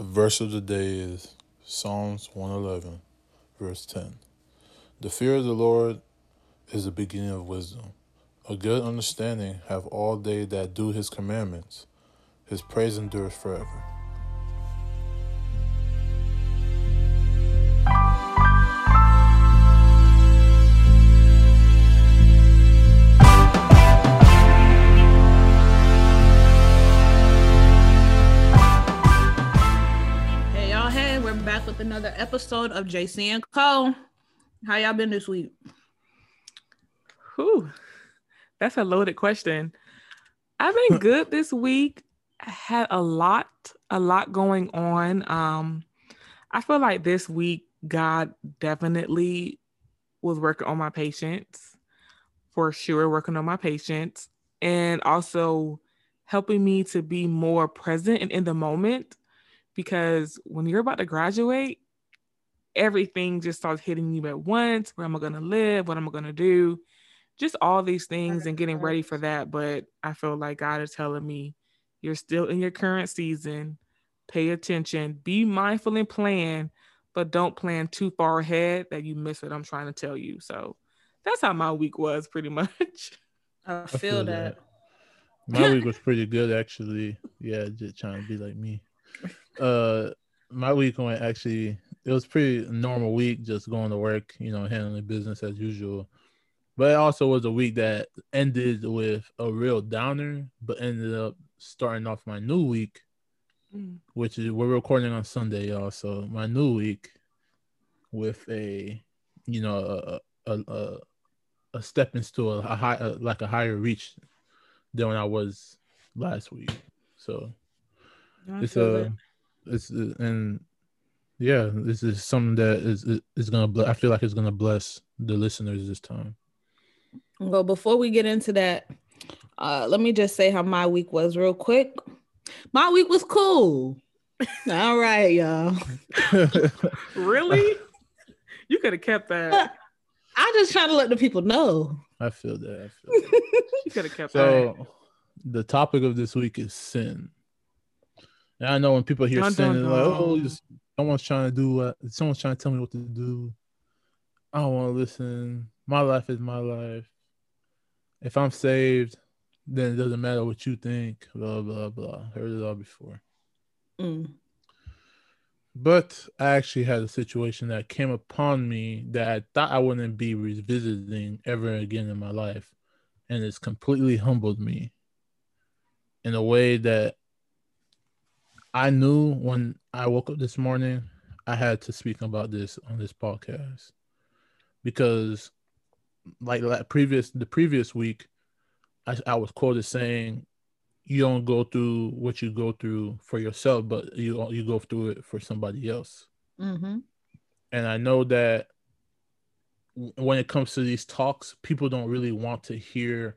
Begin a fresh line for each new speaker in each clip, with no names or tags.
The verse of the day is Psalms 111, verse 10. The fear of the Lord is the beginning of wisdom. A good understanding have all they that do his commandments. His praise endures forever.
Episode of JC and Co. How y'all been this week?
Whew, that's a loaded question. I've been good this week. I had a lot, a lot going on. Um, I feel like this week God definitely was working on my patience, for sure, working on my patience, and also helping me to be more present and in the moment. Because when you're about to graduate, everything just starts hitting you at once. Where am I going to live? What am I going to do? Just all these things and getting ready for that. But I feel like God is telling me, you're still in your current season. Pay attention, be mindful and plan, but don't plan too far ahead that you miss what I'm trying to tell you. So that's how my week was pretty much.
I
I
feel, that.
My week was pretty good actually. Yeah, just trying to be like me. Uh my week went actually it was pretty normal week, just going to work, you know, handling business as usual. But it also was a week that ended with a real downer, but ended up starting off my new week,
Mm.
which is we're recording on Sunday, y'all. So my new week with a, you know, a a a, a stepping stool, a high, a, like a higher reach than when I was last week. So
I
it's a,
that.
it's uh, and yeah, this is something that is is- is gonna. ble- I feel like it's gonna bless the listeners this time.
Well, before we get into that, uh, let me just say how my week was real quick. My week was cool. All right, y'all.
Really? you could have kept that.
I just trying to let the people know.
I feel that. I feel that.
You could have kept that.
So the topic of this week is sin. And I know when people hear
Dun,
sin,
dun,
they're like, oh, just, someone's trying to do what someone's trying to tell me what to do. I don't want to listen. My life is my life. If I'm saved, then it doesn't matter what you think. Blah blah blah. Heard it all before.
Mm.
But I actually had a situation that came upon me that I thought I wouldn't be revisiting ever again in my life. And it's completely humbled me in a way that I knew when I woke up this morning, I had to speak about this on this podcast. Because like that previous the previous week, I, I was quoted saying, you don't go through what you go through for yourself, but you you go through it for somebody else.
hmm
And I know that when it comes to these talks, people don't really want to hear,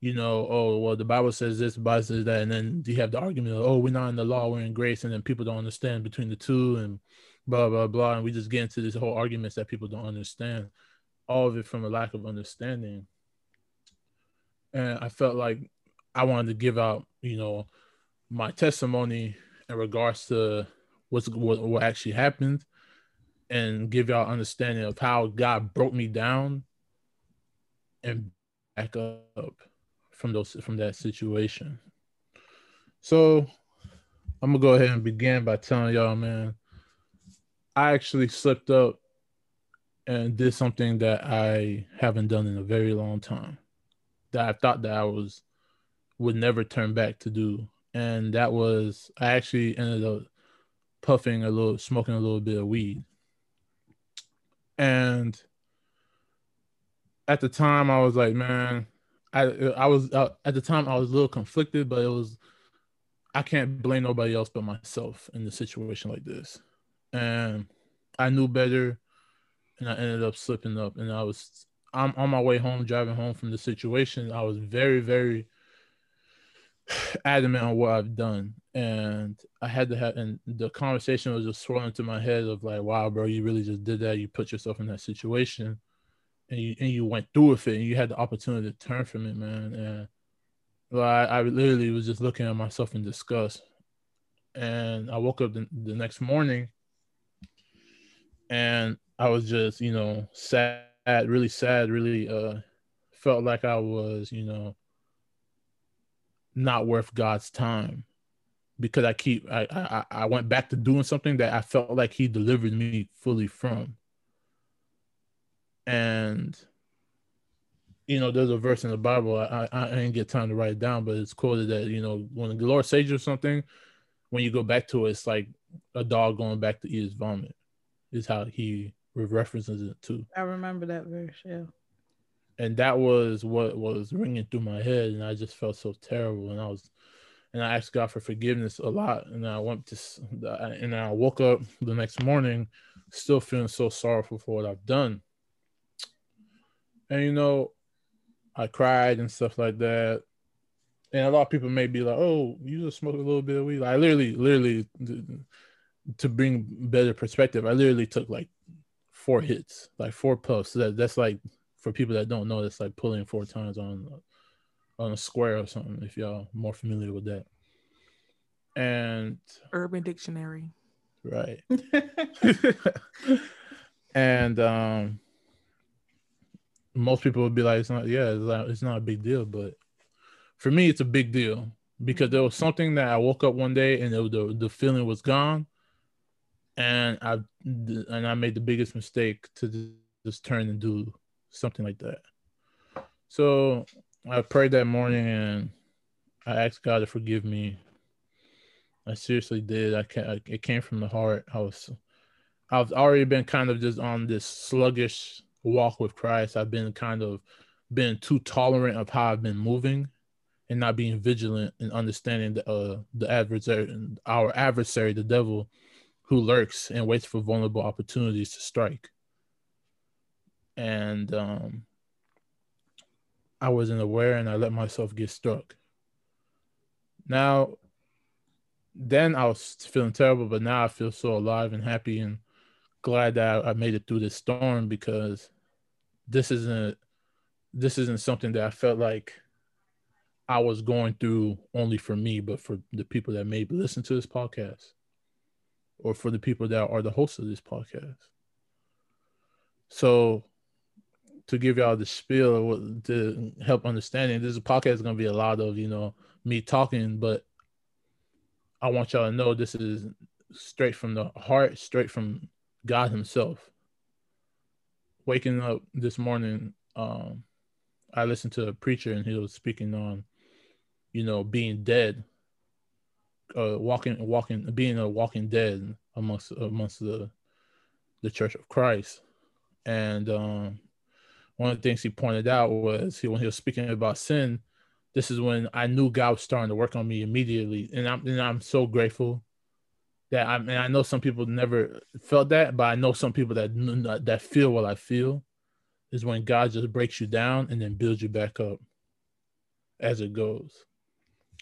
you know, oh well, the Bible says this, the Bible says that, and then you have the argument of, oh, we're not in the law, we're in grace, and then people don't understand between the two, and blah blah blah, and we just get into this whole arguments that people don't understand, all of it from a lack of understanding. And I felt like I wanted to give out, you know, my testimony in regards to what's what, what actually happened and give y'all understanding of how God broke me down and back up from those from that situation. So I'm gonna go ahead and begin by telling y'all, man, I actually slipped up and did something that I haven't done in a very long time. That I thought that I was would never turn back to do. And that was I actually ended up puffing a little smoking a little bit of weed. And at the time I was like, man, I I was uh, at the time I was a little conflicted, but it was I can't blame nobody else but myself in a situation like this. And I knew better and I ended up slipping up and I was I'm on my way home driving home from the situation. I was very very adamant on what I've done. And I had to have, and the conversation was just swirling to my head of like, wow, bro, you really just did that. You put yourself in that situation and you, and you went through with it and you had the opportunity to turn from it, man. And I, I literally was just looking at myself in disgust. and I woke up the, the next morning and I was just, you know, sad, really sad, really uh felt like I was, you know, not worth God's time because I keep I, I I went back to doing something that I felt like he delivered me fully from. And you know, there's a verse in the Bible. I, I, I didn't get time to write it down, but it's quoted that you know when the Lord says you something, when you go back to it, it's like a dog going back to eat his vomit. Is how he references it too.
I remember that verse. Yeah.
And that was what was ringing through my head, and I just felt so terrible. And I was, and I asked God for forgiveness a lot. And I went to, and I woke up the next morning, still feeling so sorrowful for what I've done. And you know, I cried and stuff like that. And a lot of people may be like, "Oh, you just smoke a little bit of weed." I literally, literally, to bring better perspective, I literally took like four hits, like four puffs. That that's like for people that don't know, that's like pulling four times on on a square or something. If y'all more familiar with that. And
Urban Dictionary.
Right. and um most people would be like, it's not, yeah, it's not, it's not a big deal. But for me, it's a big deal because there was something that I woke up one day and it, the, the feeling was gone. And I, and I made the biggest mistake to just turn and do something like that. So I prayed that morning and I asked God to forgive me. I seriously did. I can't. it came from the heart. I was I've already been kind of just on this sluggish walk with Christ, I've been kind of been too tolerant of how I've been moving and not being vigilant and understanding the uh, the adversary our adversary, the devil, who lurks and waits for vulnerable opportunities to strike. And um I wasn't aware and I let myself get struck. Now then I was feeling terrible, but now I feel so alive and happy and glad that I made it through this storm because this isn't this isn't something that I felt like I was going through only for me, but for the people that maybe listen to this podcast or for the people that are the hosts of this podcast. So to give y'all the spiel to help understanding, this podcast is gonna be a lot of, you know, me talking, but I want y'all to know this is straight from the heart, straight from God Himself. Waking up this morning, um, I listened to a preacher and he was speaking on, you know, being dead, uh, walking, walking, being a walking dead amongst amongst the the Church of Christ, and um, one of the things he pointed out was he when he was speaking about sin, this is when I knew God was starting to work on me immediately, and I'm and I'm so grateful that I mean I know some people never felt that, but I know some people that that feel what I feel is when God just breaks you down and then builds you back up as it goes.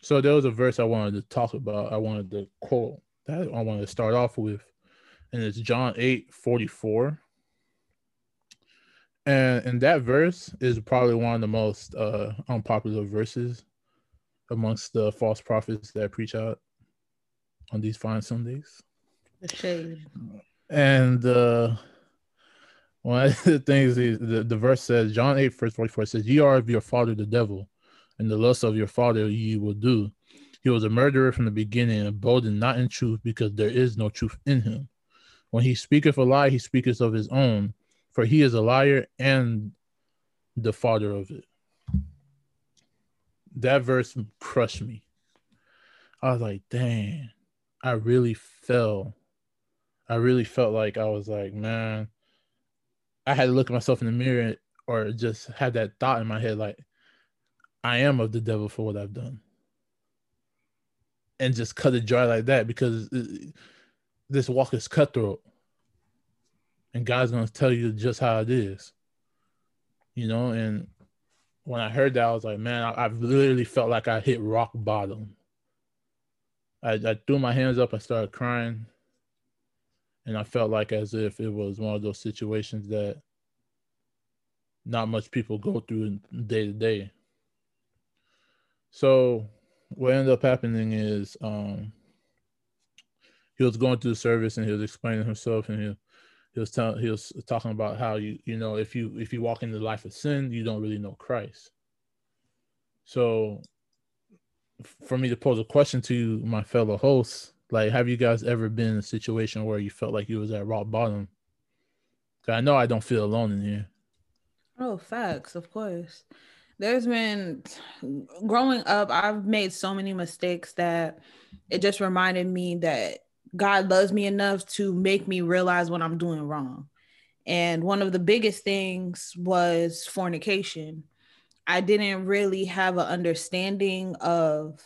So there was a verse I wanted to talk about. I wanted to quote that I wanted to start off with, and it's John 8 44. And and that verse is probably one of the most uh, unpopular verses amongst the false prophets that preach out on these fine Sundays.
The shade.
And uh, one of the things is the, the verse says, John 8, verse 44 says, Ye are of your father the devil, and the lust of your father ye will do. He was a murderer from the beginning, and abode not in truth, because there is no truth in him. When he speaketh a lie, he speaketh of his own, for he is a liar and the father of it. That verse crushed me. I was like, dang, I really fell. I really felt like I was like, man, I had to look at myself in the mirror or just have that thought in my head, like, I am of the devil for what I've done. And just cut it dry like that because this walk is cutthroat. And God's going to tell you just how it is. You know, and when I heard that, I was like, man, I, I literally felt like I hit rock bottom. I, I threw my hands up. I started crying, and I felt like as if it was one of those situations that not much people go through day to day. So what ended up happening is um, he was going through the service and he was explaining himself and he he was telling he was talking about how you you know if you if you walk in the life of sin you don't really know Christ. So for me to pose a question to my fellow hosts, like have you guys ever been in a situation where you felt like you was at rock bottom? I know I don't feel alone in here.
Oh, facts, of course. There's been growing up, I've made so many mistakes that it just reminded me that God loves me enough to make me realize what I'm doing wrong. And one of the biggest things was fornication. I didn't really have an understanding of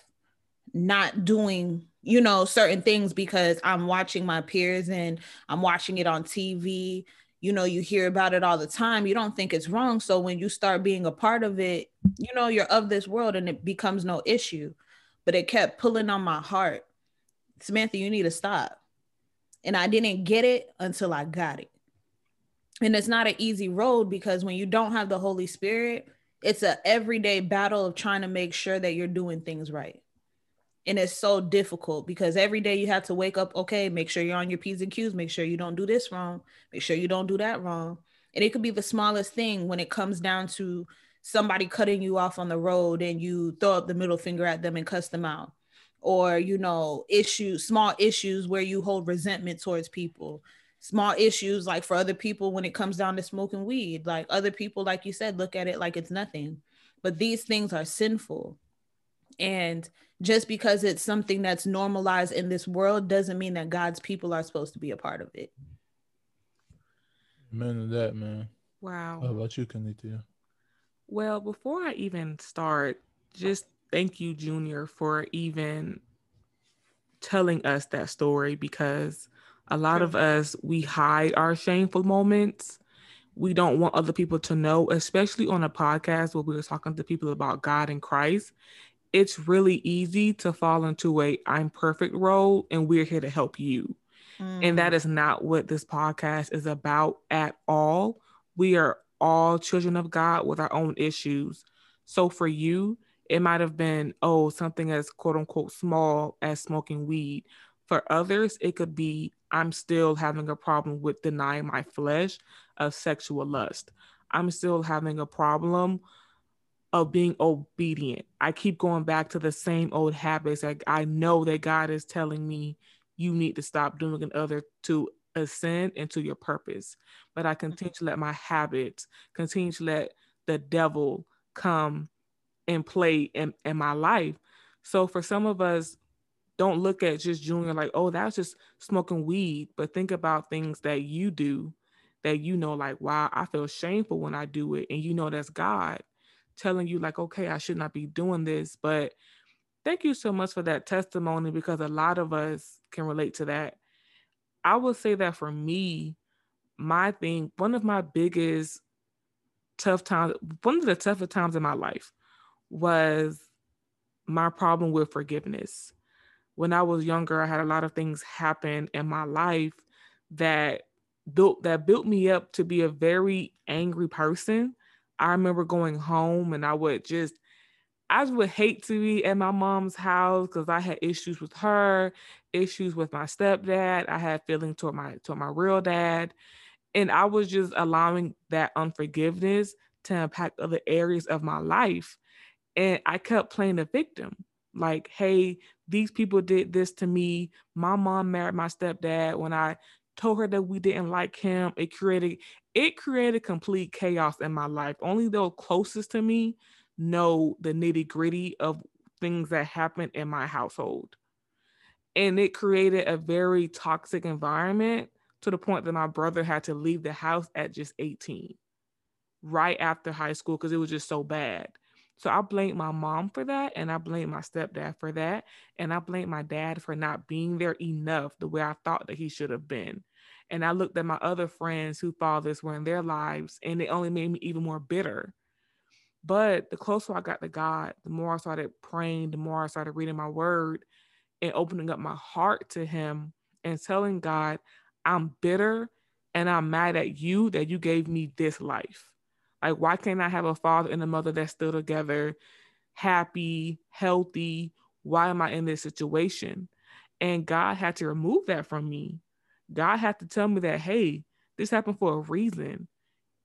not doing, you know, certain things because I'm watching my peers and I'm watching it on TV. You know, you hear about it all the time. You don't think it's wrong. So when you start being a part of it, you know, you're of this world and it becomes no issue. But it kept pulling on my heart Samantha, you need to stop. And I didn't get it until I got it. And it's not an easy road because when you don't have the Holy Spirit, it's a everyday battle of trying to make sure that you're doing things right. And it's so difficult because every day you have to wake up, okay, make sure you're on your P's and Q's, make sure you don't do this wrong, make sure you don't do that wrong. And it could be the smallest thing when it comes down to somebody cutting you off on the road and you throw up the middle finger at them and cuss them out or you know issues small issues where you hold resentment towards people small issues like for other people when it comes down to smoking weed. Like other people like you said look at it like it's nothing. But these things are sinful. And just because it's something that's normalized in this world doesn't mean that god's people are supposed to be a part of it.
Amen to that man.
Wow.
How about you kanita
well before i even start just thank you, Junior, for even telling us that story because a lot of us, we hide our shameful moments. We don't want other people to know, especially on a podcast where we're talking to people about God and Christ. It's really easy to fall into a I'm perfect role and we're here to help you. Mm. And that mm. not what this podcast is about at all. We are all children of God with our own issues. So for you, it might have been, oh, something as quote unquote small as smoking weed. For others, it could be, I'm still having a problem with denying my flesh of sexual lust. I'm still having a problem of being obedient. I keep going back to the same old habits. Like I know that God is telling me you need to stop doing in other to ascend into your purpose. But I mm-hmm. continue to let my habits continue to let the devil come and play in, in my life. So for some of us, don't look at just Junior like, oh, that's just smoking weed, but think about things that you do that you know, like, wow, I feel shameful when I do it. And you know, that's God telling you, like, okay, I should not be doing this. But thank you so much for that testimony because a lot of us can relate to that. I will say that for me, my thing, one of my biggest tough times, one of the toughest times in my life was my problem with forgiveness. When I was younger, I had a lot of things happen in my life that built that built me up to be a very angry person. I remember going home and I would just I would hate to be at my mom's house because I had issues with her, issues with my stepdad. I had feelings toward my toward my real dad. And I was just allowing that unforgiveness to impact other areas of my life. And I kept playing the victim. Like, hey, these people did this to me. My mom married my stepdad. When I told her that we didn't like him, it created it created complete chaos in my life. Only those closest to me know the nitty gritty of things that happened in my household. And it created a very toxic environment to the point that my brother had to leave the house at just 18, right after high school, because it was just so bad. So I blame my mom for that, and I blame my stepdad for that, and I blame my dad for not being there enough the way I thought that he should have been. And I looked at my other friends who fathers were in their lives, and it only made me even more bitter. But the closer I got to God, the more I started praying, the more I started reading my word and opening up my heart to Him and telling God, I'm bitter and I'm mad at you that you gave me this life. Like, why can't I have a father and a mother that's still together, happy, healthy? Why am I in this situation? And God had to remove that from me. God had to tell me that, hey, this happened for a reason.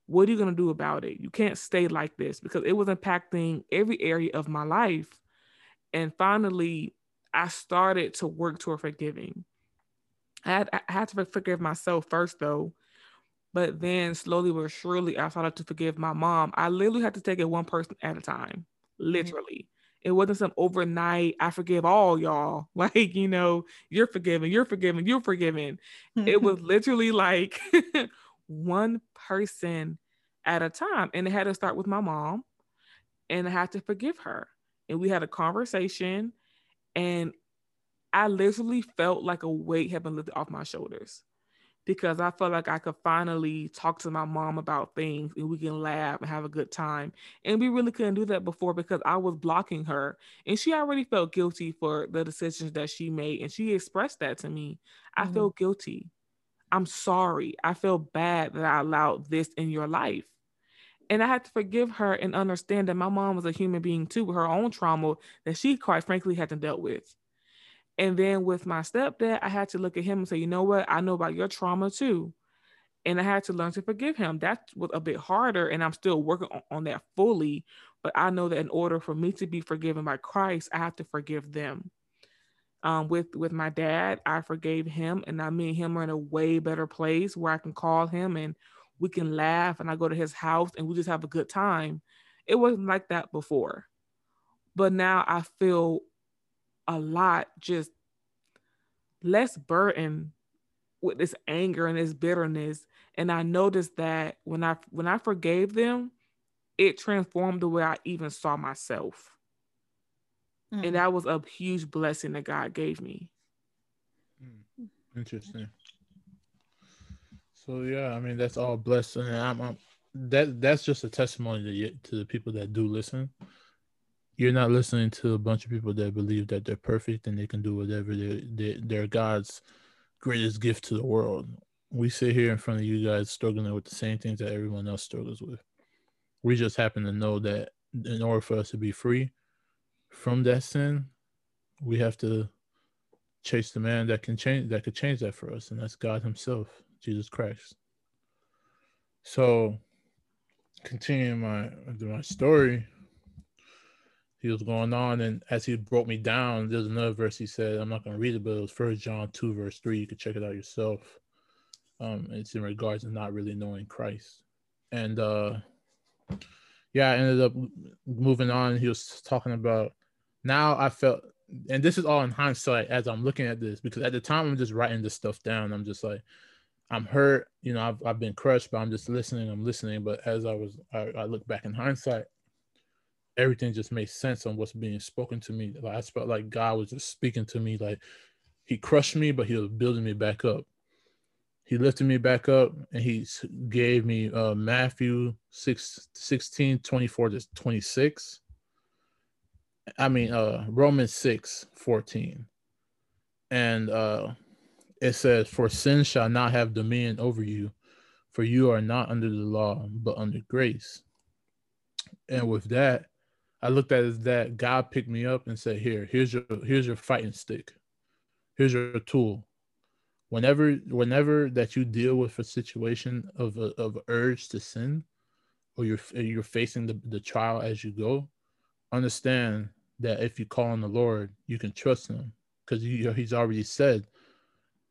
What are you going to do about it? You can't stay like this because it was impacting every area of my life. And finally, I started to work toward forgiving. I had, I had to forgive myself first, though. But then slowly but surely, I started to forgive my mom. I literally had to take it one person at a time, mm-hmm. literally. Mm-hmm. It wasn't some overnight, I forgive all y'all. Like, you know, you're forgiven, you're forgiven, you're forgiven. it was literally like one person at a time. And it had to start with my mom. And I had to forgive her. And we had a conversation. And I literally felt like a weight had been lifted off my shoulders because I felt like I could finally talk to my mom about things and we can laugh and have a good time. And we really couldn't do that before because I was blocking her. And she already felt guilty for the decisions that she made. And she expressed that to me. Mm-hmm. I feel guilty. I'm sorry. I feel bad that I allowed this in your life. And I had to forgive her and understand that my mom was a human being too, with her own trauma that she, quite frankly, hadn't dealt with. And then with my stepdad, I had to look at him and say, you know what? I know about your trauma too. And I had to learn to forgive him. That was a bit harder. And I'm still working on, on that fully. But I know that in order for me to be forgiven by Christ, I have to forgive them. Um, with with my dad, I forgave him, and I me and him are in a way better place where I can call him and we can laugh, and I go to his house and we just have a good time. It wasn't like that before, but now I feel a lot just less burden with this anger and this bitterness. And i noticed that when i when i forgave them it transformed the way i even saw myself. Mm. and that was a huge blessing that god gave me.
Mm. interesting. So yeah i mean that's all blessing. And I'm, I'm that that's just a testimony to, to the people that do listen you're not listening to a bunch of people that believe that they're perfect and they can do whatever they, they they're God's greatest gift to the world. We sit here in front of you guys struggling with the same things that everyone else struggles with. We just happen to know that in order for us to be free from that sin, we have to chase the man that can change that could change that for us, and that's God Himself, Jesus Christ. So, continuing my my story, he was going on, and as he broke me down, there's another verse he said. I'm not going to read it, but it was First John two verse three. You can check it out yourself. Um, it's in regards to not really knowing Christ, and uh, yeah, I ended up moving on. He was talking about now I felt, and this is all in hindsight as I'm looking at this because at the time I'm just writing this stuff down. I'm just like, I'm hurt, you know, I've I've been crushed, but I'm just listening. I'm listening, but as I was, I, I look back in hindsight everything just made sense on what's being spoken to me. Like I felt like God was just speaking to me. Like He crushed me, but He was building me back up. He lifted me back up and He gave me uh, Matthew 6, 16, 24 to 26. I mean, uh, Romans 6, 14. And uh, it says, For sin shall not have dominion over you, for you are not under the law, but under grace. And with that, I looked at as that God picked me up and said, "Here, here's your here's your fighting stick. Here's your tool. Whenever whenever that you deal with a situation of a, of urge to sin, or you're you're facing the, the trial as you go, understand that if you call on the Lord, you can trust Him because he, He's already said.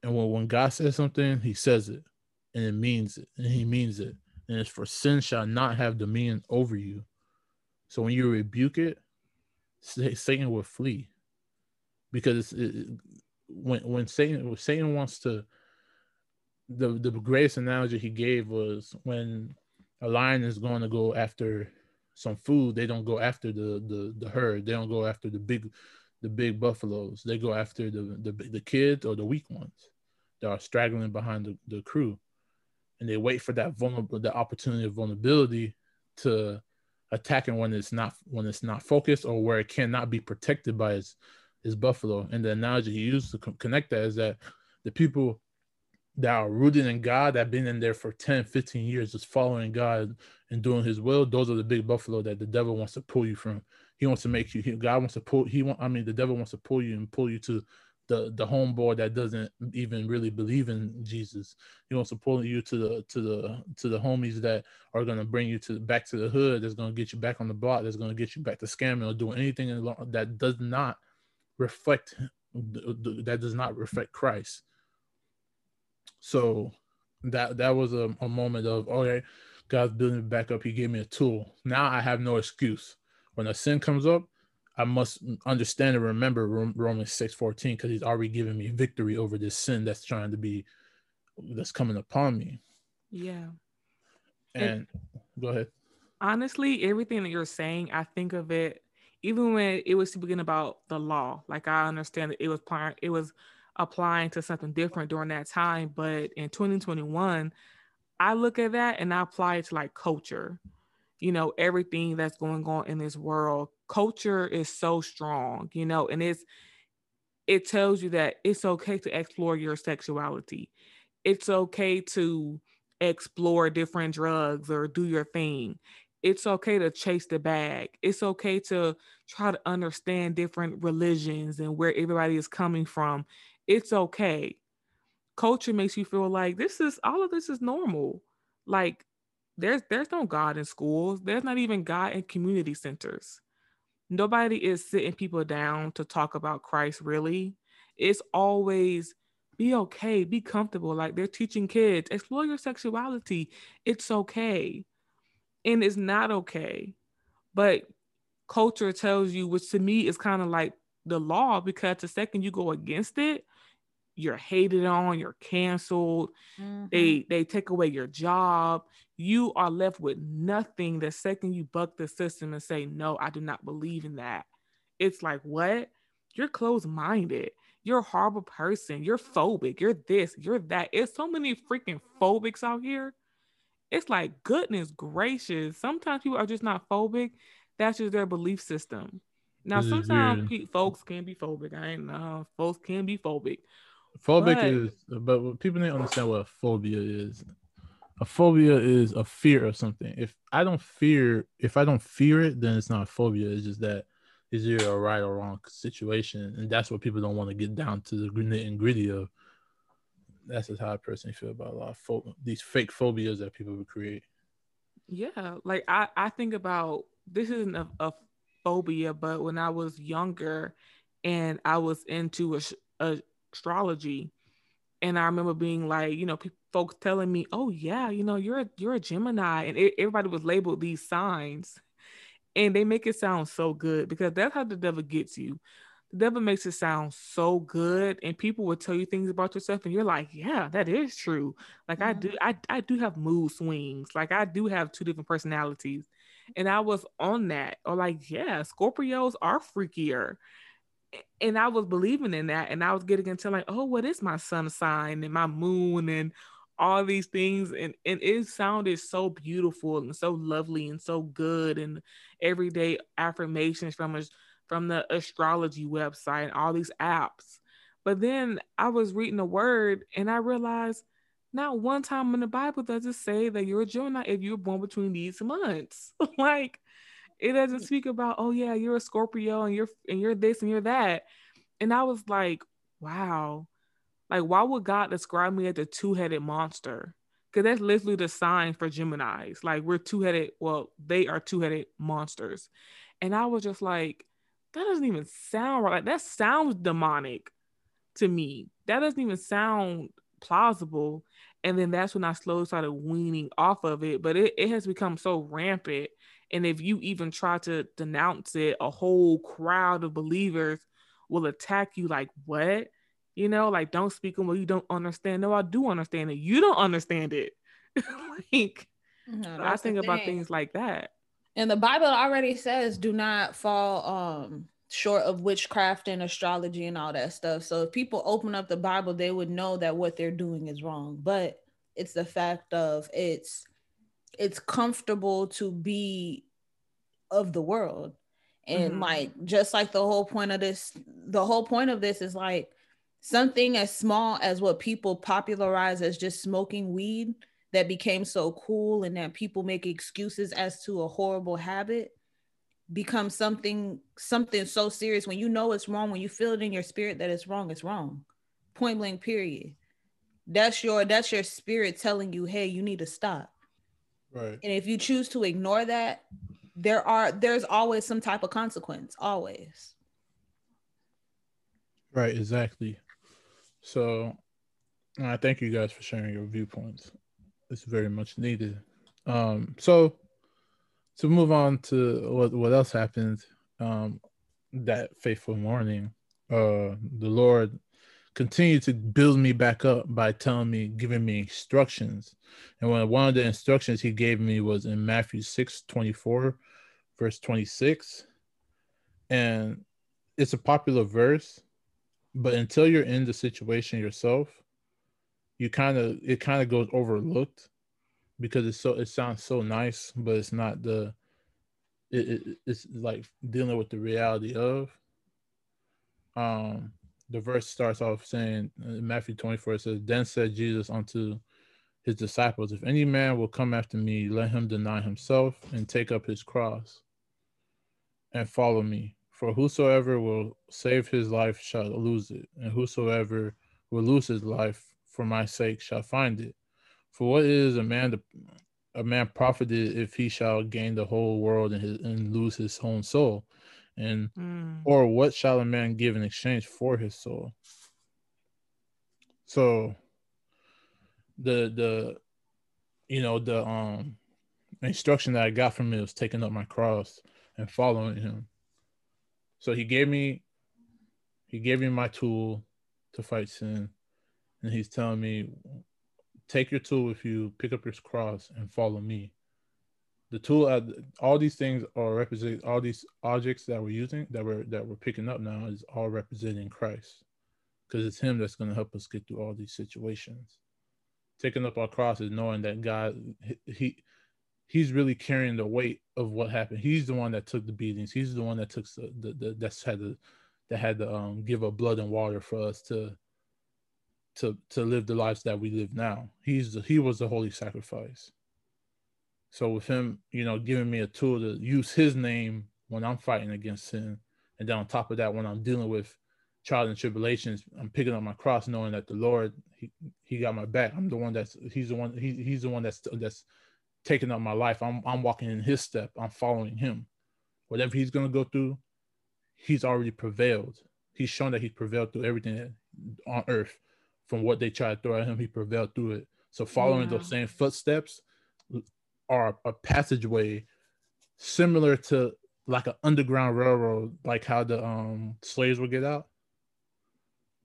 And when when God says something, He says it, and it means it, and He means it. And it's for sin shall not have dominion over you." So when you rebuke it, Satan will flee, because it, when when Satan when Satan wants to, the the greatest analogy he gave was when a lion is going to go after some food, they don't go after the the the herd, they don't go after the big the big buffaloes, they go after the the, the kids or the weak ones that are straggling behind the, the crew, and they wait for that vulnerable the opportunity of vulnerability to attacking when it's not when it's not focused or where it cannot be protected by his his buffalo. And the analogy he used to connect that is that the people that are rooted in God that have been in there for 10, 15 years, just following God and doing his will, those are the big buffalo that the devil wants to pull you from. He wants to make you, he, God wants to pull, he want, I mean, the devil wants to pull you and pull you to the the homeboy that doesn't even really believe in Jesus. You to pull you to the to the to the homies that are gonna bring you to back to the hood. That's gonna get you back on the block. That's gonna get you back to scamming or doing anything that does not reflect that does not reflect Christ. So that that was a, a moment of okay, God's building me back up. He gave me a tool. Now I have no excuse. When a sin comes up, I must understand and remember Romans 6 14 because he's already given me victory over this sin that's trying to be that's coming upon me.
Yeah.
And, and go ahead.
Honestly, everything that you're saying, I think of it even when it was speaking about the law. Like I understand that it was it was applying to something different during that time, but in 2021, I look at that and I apply it to like culture. You know, everything that's going on in this world culture is so strong, you know, and it's it tells you that it's okay to explore your sexuality. It's okay to explore different drugs or do your thing. It's okay to chase the bag. It's okay to try to understand different religions and where everybody is coming from. It's okay. Culture makes you feel like this is all of this is normal. Like there's there's no God in schools. There's not even God in community centers nobody is sitting people down to talk about Christ really. It's always be okay, be comfortable. Like they're teaching kids, explore your sexuality. It's okay. And it's not okay. But culture tells you, which to me is kind of like the law, because the second you go against it, you're hated on, you're canceled. Mm-hmm. They they take away your job. You are left with nothing the second you buck the system and say, "No, I do not believe in that." It's like, "What? You're closed-minded. You're a horrible person. You're phobic. You're this, you're that." It's so many freaking phobics out here. It's like, goodness gracious. Sometimes people are just not phobic. That's just their belief system. Now, sometimes folks can be phobic. I ain't know. Folks can be phobic.
Phobic but, is, but people need to understand what a phobia is. A phobia is a fear of something. If I don't fear, if I don't fear it, then it's not a phobia. It's just that is either a right or wrong situation, and that's what people don't want to get down to the nitty and gritty of. That's just how I personally feel about a lot of pho- these fake phobias that people would create.
Yeah, like I I think about this isn't a, a phobia, but when I was younger, and I was into a, a astrology and I remember being like, you know, people, folks telling me, "Oh yeah, you know, you're a, you're a Gemini," and it, everybody was labeled these signs, and they make it sound so good because that's how the devil gets you. The devil makes it sound so good, and people will tell you things about yourself, and you're like, "Yeah, that is true." Like mm-hmm. I do, I I do have mood swings. Like I do have two different personalities, and I was on that. Or like, yeah, Scorpios are freakier and I was believing in that, and I was getting into like, oh, what is my sun sign and my moon and all these things, and and it sounded so beautiful and so lovely and so good, and everyday affirmations from a, from the astrology website and all these apps. But then I was reading the word, and I realized not one time in the Bible does it say that you're a Gemini if you're born between these months. like it doesn't speak about, oh yeah, you're a Scorpio and you're and you're this and you're that. And I was like, wow. Like, why would God describe me as a two-headed monster? Because that's literally the sign for Geminis. Like we're two-headed, well, they are two-headed monsters. And I was just like, that doesn't even sound right. Like that sounds demonic to me. That doesn't even sound plausible. And then that's when I slowly started weaning off of it. But it, it has become so rampant and if you even try to denounce it, a whole crowd of believers will attack you like, what? You know, like, don't speak on what you don't understand. No, I do understand it. You don't understand it. like, no, I think about things like that.
And the Bible already says, do not fall um short of witchcraft and astrology and all that stuff. So if people open up the Bible, they would know that what they're doing is wrong. But it's the fact of it's it's comfortable to be of the world. And mm-hmm. like just like the whole point of this the whole point of this is like something as small as what people popularize as just smoking weed that became so cool and that people make excuses as to a horrible habit become something something so serious. When you know it's wrong when you feel it in your spirit that it's wrong it's wrong. Point blank period. That's your that's your spirit telling you hey you need to stop
right.
And if you choose to ignore that there are there's always some type of consequence always.
Right exactly. So i thank you guys for sharing your viewpoints. It's very much needed. Um so to move on to what what else happened um that faithful morning uh the lord continued to build me back up by telling me giving me instructions and one, one of the instructions he gave me was in matthew 6 24 verse 26 and it's a popular verse but until you're in the situation yourself you kind of it kind of goes overlooked because it's so it sounds so nice, but it's not the it, it, it's like dealing with the reality of. Um, the verse starts off saying uh, in Matthew 24 it says, Then said Jesus unto his disciples, If any man will come after me, let him deny himself and take up his cross and follow me. For whosoever will save his life shall lose it, and whosoever will lose his life for my sake shall find it. For what is a man to, a man profited if he shall gain the whole world and, his, and lose his own soul? And mm. or what shall a man give in exchange for his soul? So the the you know the um instruction that I got from him was taking up my cross and following him. So he gave me he gave me my tool to fight sin and he's telling me take your tool with you, pick up your cross, and follow me. The tool, uh, all these things are representing all these objects that we're using, that we're that we're picking up now, is all representing Christ, because it's Him that's going to help us get through all these situations. Taking up our cross is knowing that God, he, he's really carrying the weight of what happened. He's the one that took the beatings. He's the one that took the, the, the that's had to that had to um, give up blood and water for us to to to live the lives that we live now. He's the, he was the holy sacrifice. So with him, you know, giving me a tool to use his name when I'm fighting against sin, and then on top of that, when I'm dealing with trials and tribulations, I'm picking up my cross, knowing that the Lord he, he got my back. I'm the one that's he's the one he, he's the one that's that's taking up my life. I'm I'm walking in his step. I'm following him. Whatever he's gonna go through, he's already prevailed. He's shown that he prevailed through everything on earth from what they tried to throw at him, he prevailed through it. So following yeah. those same footsteps are a passageway similar to like an underground railroad, like how the um slaves would get out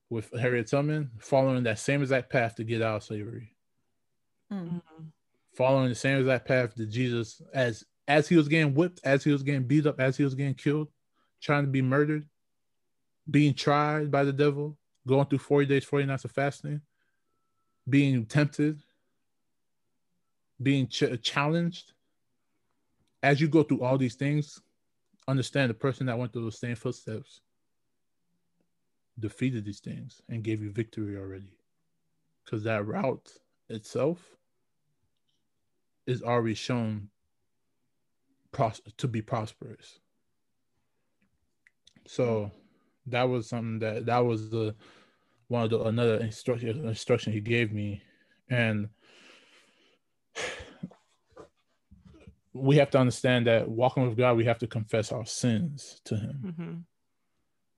with Harriet Tubman, following that same exact path to get out of slavery. Mm-hmm. Following the same exact path that Jesus, as as he was getting whipped, as he was getting beat up, as he was getting killed, trying to be murdered, being tried by the devil, going through 40 days, 40 nights of fasting, being tempted, being ch- challenged. As you go through all these things, understand the person that went through those same footsteps defeated these things and gave you victory already. Because that route itself is already shown pros- to be prosperous. So that was something that that was the one of the another instruction instruction he gave me, and we have to understand that walking with God, we have to confess our sins to Him. Mm-hmm.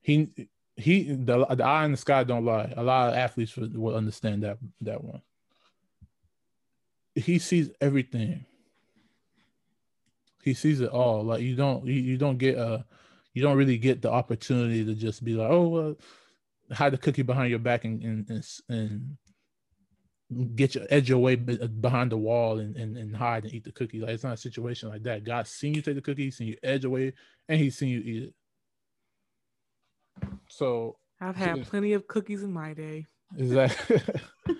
He he the, the eye in the sky don't lie. A lot of athletes will, understand that that one. He sees everything. He sees it all. Like you don't you, you don't get a you don't really get the opportunity to just be like, oh, well, hide the cookie behind your back and and and, get your edge your way behind the wall and, and, and hide and eat the cookie. Like it's not a situation like that. God's seen you take the cookie, seen you edge away, and he's seen you eat it. So
I've had plenty of cookies in my day.
Exactly.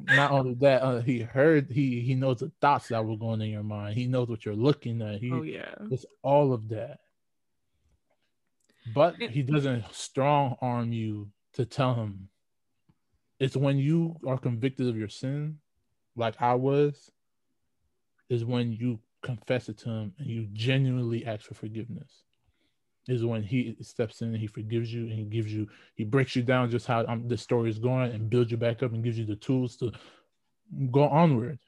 not only that, uh, he heard he he knows the thoughts that were going in your mind. He knows what you're looking at. He,
oh yeah,
it's all of that. But he doesn't strong arm you to tell him. It's when you are convicted of your sin, like I was, is when you confess it to him and you genuinely ask for forgiveness. Is when he steps in and he forgives you and he gives you he breaks you down just how um, the story is going and builds you back up and gives you the tools to go onward.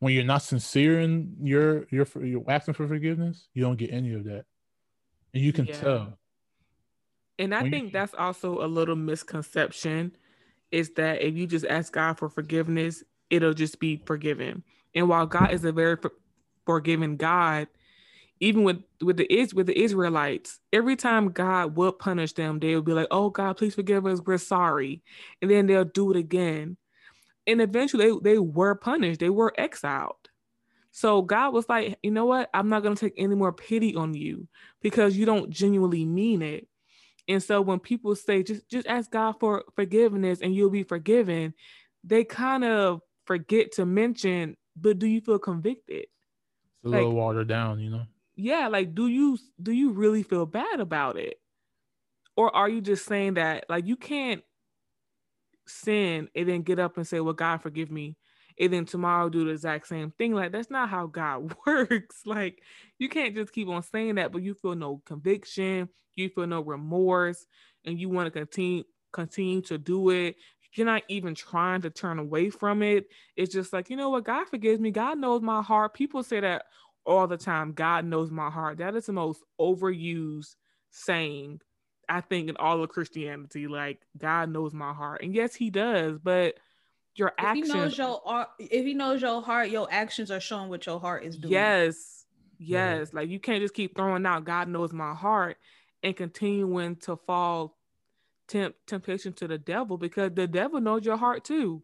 When you're not sincere in your your you're asking for forgiveness you don't get any of that. And you can yeah. tell.
And i when think you, that's also a little misconception is that if you just ask god for forgiveness it'll just be forgiven and while god is a very forgiving god even with with the is with the Israelites, every time God would punish them, they would be like, "Oh God, please forgive us. We're sorry," and then they'll do it again. And eventually, they, they were punished. They were exiled. So God was like, "You know what? I'm not going to take any more pity on you because you don't genuinely mean it." And so when people say, "Just just ask God for forgiveness and you'll be forgiven," they kind of forget to mention, "But do you feel convicted?"
It's a like, little watered down, you know?
Yeah like do you do you really feel bad about it? Or are you just saying that like you can't sin and then get up and say well god forgive me and then tomorrow do the exact same thing like that's not how god works like you can't just keep on saying that but you feel no conviction you feel no remorse and you want to continue continue to do it you're not even trying to turn away from it it's just like you know what god forgives me god knows my heart people say that all the time. God knows my heart. That is the most overused saying, I think, in all of Christianity. Like, God knows my heart. And yes, he does, but your if actions.
He knows your, if he knows your heart, your actions are showing what your heart is doing.
Yes. Yes. Yeah. Like, you can't just keep throwing out, God knows my heart, and continuing to fall temp- temptation to the devil because the devil knows your heart too.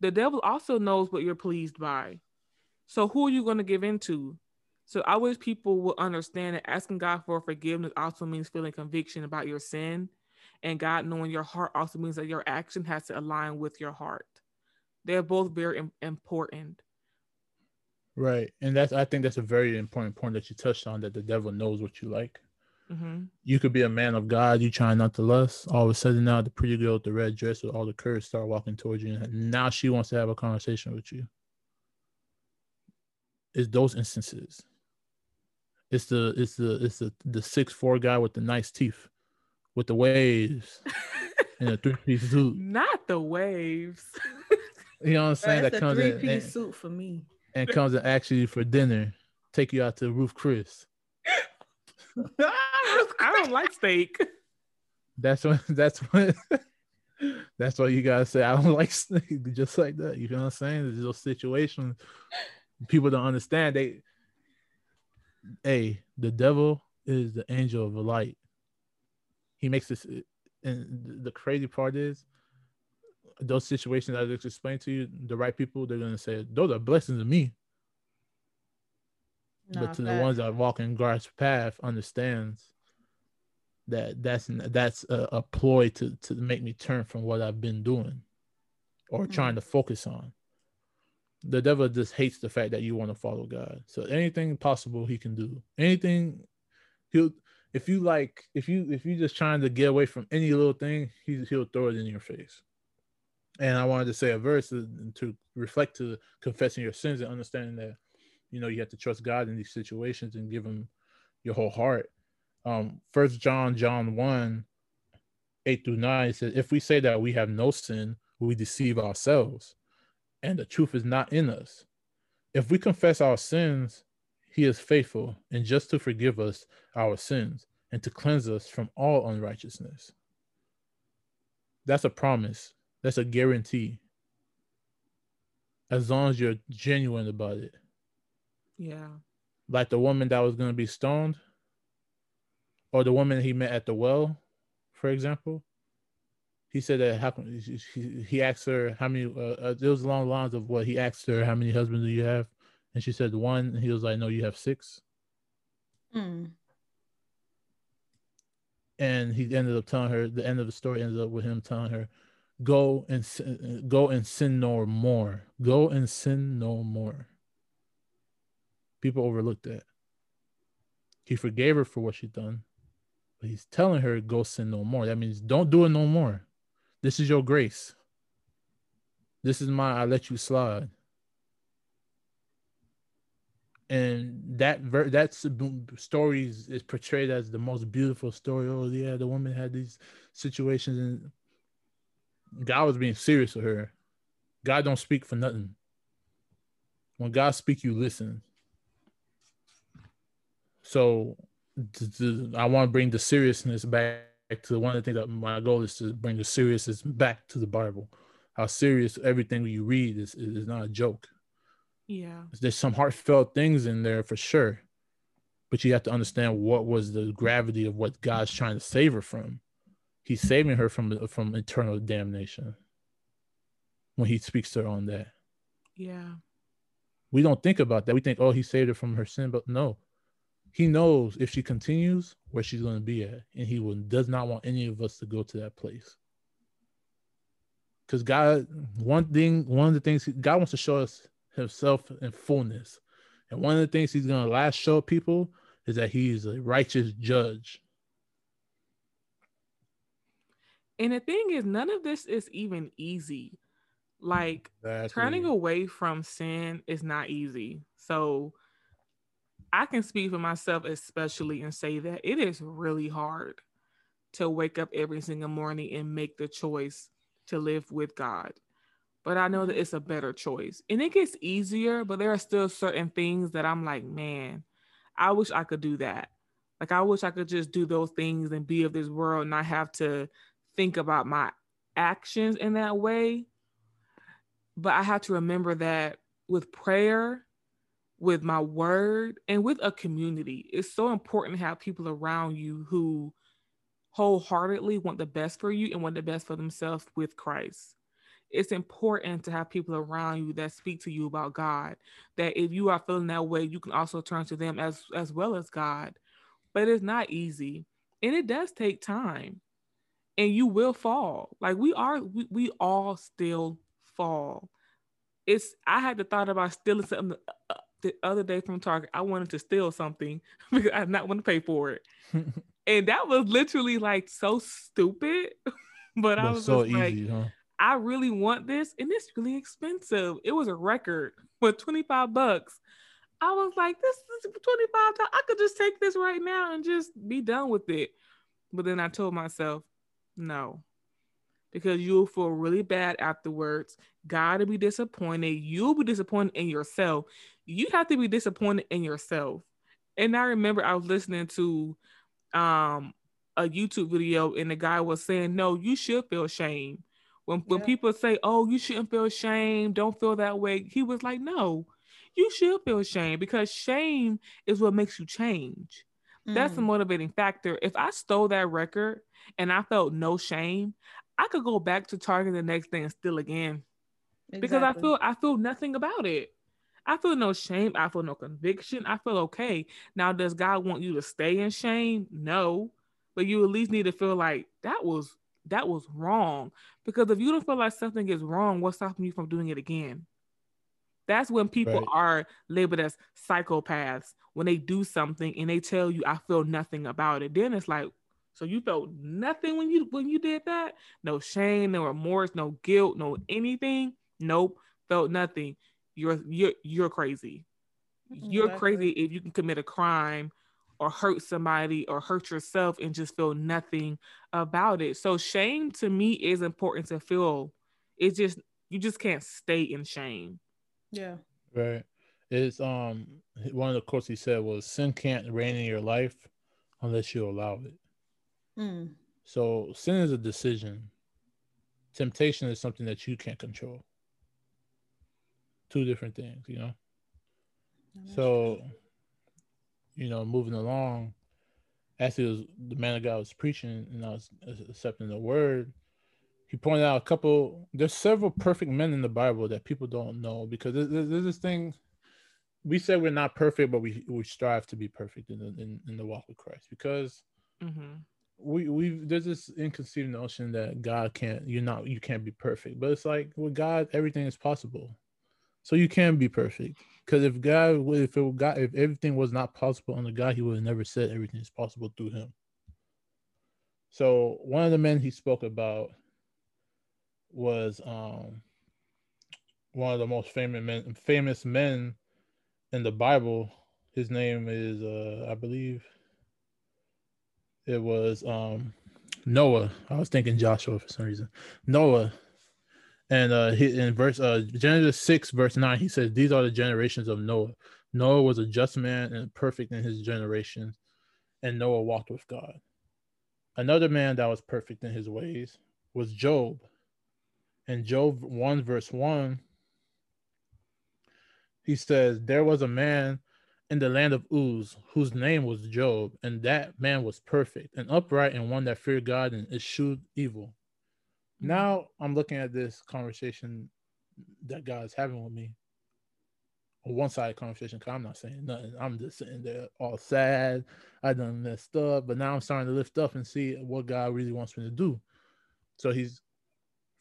The devil also knows what you're pleased by. So who are you going to give into? So I wish people will understand that asking God for forgiveness also means feeling conviction about your sin. And God knowing your heart also means that your action has to align with your heart. They're both very important.
Right. And that's I think that's a very important point that you touched on that the devil knows what you like. Mm-hmm. You could be a man of God, you trying not to lust. All of a sudden now the pretty girl with the red dress with all the curves start walking towards you and now she wants to have a conversation with you It's those instances. It's the it's the it's the the six four guy with the nice teeth, with the waves, and a three piece suit.
Not the waves.
you know what I'm saying?
That's that comes three piece and, suit for me.
And comes and asks you for dinner, take you out to Ruth Chris.
I don't like steak.
That's what. That's what. that's what you gotta say. I don't like steak, just like that. You know what I'm saying? There's those situations people don't understand. They, hey, the devil is the angel of the light. He makes this, and the crazy part is, those situations I just explained to you, the right people, they're gonna say those are blessings to me. but to the ones that walk in God's path, understands that that's that's a, a, ploy to to make me turn from what I've been doing or mm-hmm. trying to focus on the devil just hates the fact that you want to follow God. So anything possible he can do. Anything he'll if you like if you if you just trying to get away from any little thing, he he'll throw it in your face. And I wanted to say a verse to, to reflect to confessing your sins and understanding that you know you have to trust God in these situations and give him your whole heart. Um first John John 1 8 through 9 says if we say that we have no sin, we deceive ourselves and the truth is not in us. If we confess our sins, he is faithful and just to forgive us our sins and to cleanse us from all unrighteousness. That's a promise. That's a guarantee. As long as you're genuine about it.
Yeah.
Like the woman that was going to be stoned, or the woman he met at the well, for example he said that how he, he asked her how many uh, uh, it was along the lines of what he asked her how many husbands do you have and she said one and he was like no you have six mm. and he ended up telling her the end of the story ended up with him telling her go and sin, go and sin no more go and sin no more people overlooked that he forgave her for what she'd done but he's telling her go sin no more that means don't do it no more this is your grace. This is my I let you slide. And that ver- that story is, is portrayed as the most beautiful story. Oh yeah, the woman had these situations, and God was being serious with her. God don't speak for nothing. When God speak, you listen. So I want to bring the seriousness back to one of the things that my goal is to bring the seriousness back to the Bible. How serious everything you read is is not a joke.
Yeah.
There's some heartfelt things in there for sure. But you have to understand what was the gravity of what God's trying to save her from. He's saving her from from eternal damnation. When he speaks to her on that.
Yeah.
We don't think about that. We think, oh, he saved her from her sin, but no. He knows if she continues where she's going to be at, and he will, does not want any of us to go to that place. Because God, one thing, one of the things God wants to show us himself in fullness. And one of the things he's going to last show people is that he's a righteous judge.
And the thing is, none of this is even easy. Like exactly. turning away from sin is not easy. So I can speak for myself, especially, and say that it is really hard to wake up every single morning and make the choice to live with God but I know that it's a better choice. And it gets easier, but there are still certain things that I'm like, man, I wish I could do that. Like I wish I could just do those things and be of this world, and not have to think about my actions in that way. But I have to remember that with prayer, with my word, and with a community, it's so important to have people around you who wholeheartedly want the best for you and want the best for themselves with Christ it's important to have people around you that speak to you about God. That if you are feeling that way, you can also turn to them as as well as God. But it's not easy, and it does take time, and you will fall. Like we are, we, we all still fall. It's I had the thought about stealing something uh, the other day from Target. I wanted to steal something because I did not want to pay for it, and that was literally like so stupid. but, but I was so easy, like, huh? I really want this, and it's really expensive. It was a record for 25 bucks. I was like, this is 25 I could just take this right now and just be done with it. But then I told myself, no, because you'll feel really bad afterwards. Gotta be disappointed. You'll be disappointed in yourself. You have to be disappointed in yourself. And I remember I was listening to um a YouTube video, and the guy was saying, No, you should feel shame when when people say, "Oh, you shouldn't feel shame. Don't feel that way," he was like, "No, you should feel shame because shame is what makes you change. Mm. That's the mm. motivating factor. If I stole that record and I felt no shame, I could go back to Target the next day and steal again exactly. because I feel I feel nothing about it. I feel no shame. I feel no conviction. I feel okay. Now, does God want you to stay in shame? No, but you at least need to feel like that was that was wrong. Because if you don't feel like something is wrong, what's stopping you from doing it again? That's when people right. are labeled as psychopaths when they do something and they tell you, I feel nothing about it. Then it's like, so you felt nothing when you when you did that? No shame, no remorse, no guilt, no anything. Nope, felt nothing. You're you're you're crazy. You're exactly. crazy if you can commit a crime or hurt somebody or hurt yourself and just feel nothing about it. So shame to me is important to feel. It's just you just can't stay in shame.
Yeah.
Right. It's um one of the quotes he said was sin can't reign in your life unless you allow it. Mm. So sin is a decision. Temptation is something that you can't control. Two different things, you know. So you know, moving along, as he was the man of God was preaching and I was accepting the word, he pointed out a couple. There's several perfect men in the Bible that people don't know because there's, there's this thing. We say we're not perfect, but we we strive to be perfect in the in, in the walk with Christ because mm-hmm. we we there's this inconceived notion that God can't you're not you can't be perfect, but it's like with God everything is possible, so you can be perfect. Because if God, if it God, if everything was not possible under God, He would have never said everything is possible through Him. So one of the men he spoke about was um, one of the most famous men, famous men in the Bible his name is uh I believe it was um Noah. I was thinking Joshua for some reason. Noah. And uh he, in verse uh Genesis 6, verse 9, he says, These are the generations of Noah. Noah was a just man and perfect in his generation, and Noah walked with God. Another man that was perfect in his ways was Job. And Job 1, verse 1, he says, There was a man in the land of Uz, whose name was Job, and that man was perfect and upright and one that feared God and eschewed evil. Now I'm looking at this conversation that God's having with me, a one-sided conversation. Cause I'm not saying nothing. I'm just sitting there all sad. I done messed up, but now I'm starting to lift up and see what God really wants me to do. So he's,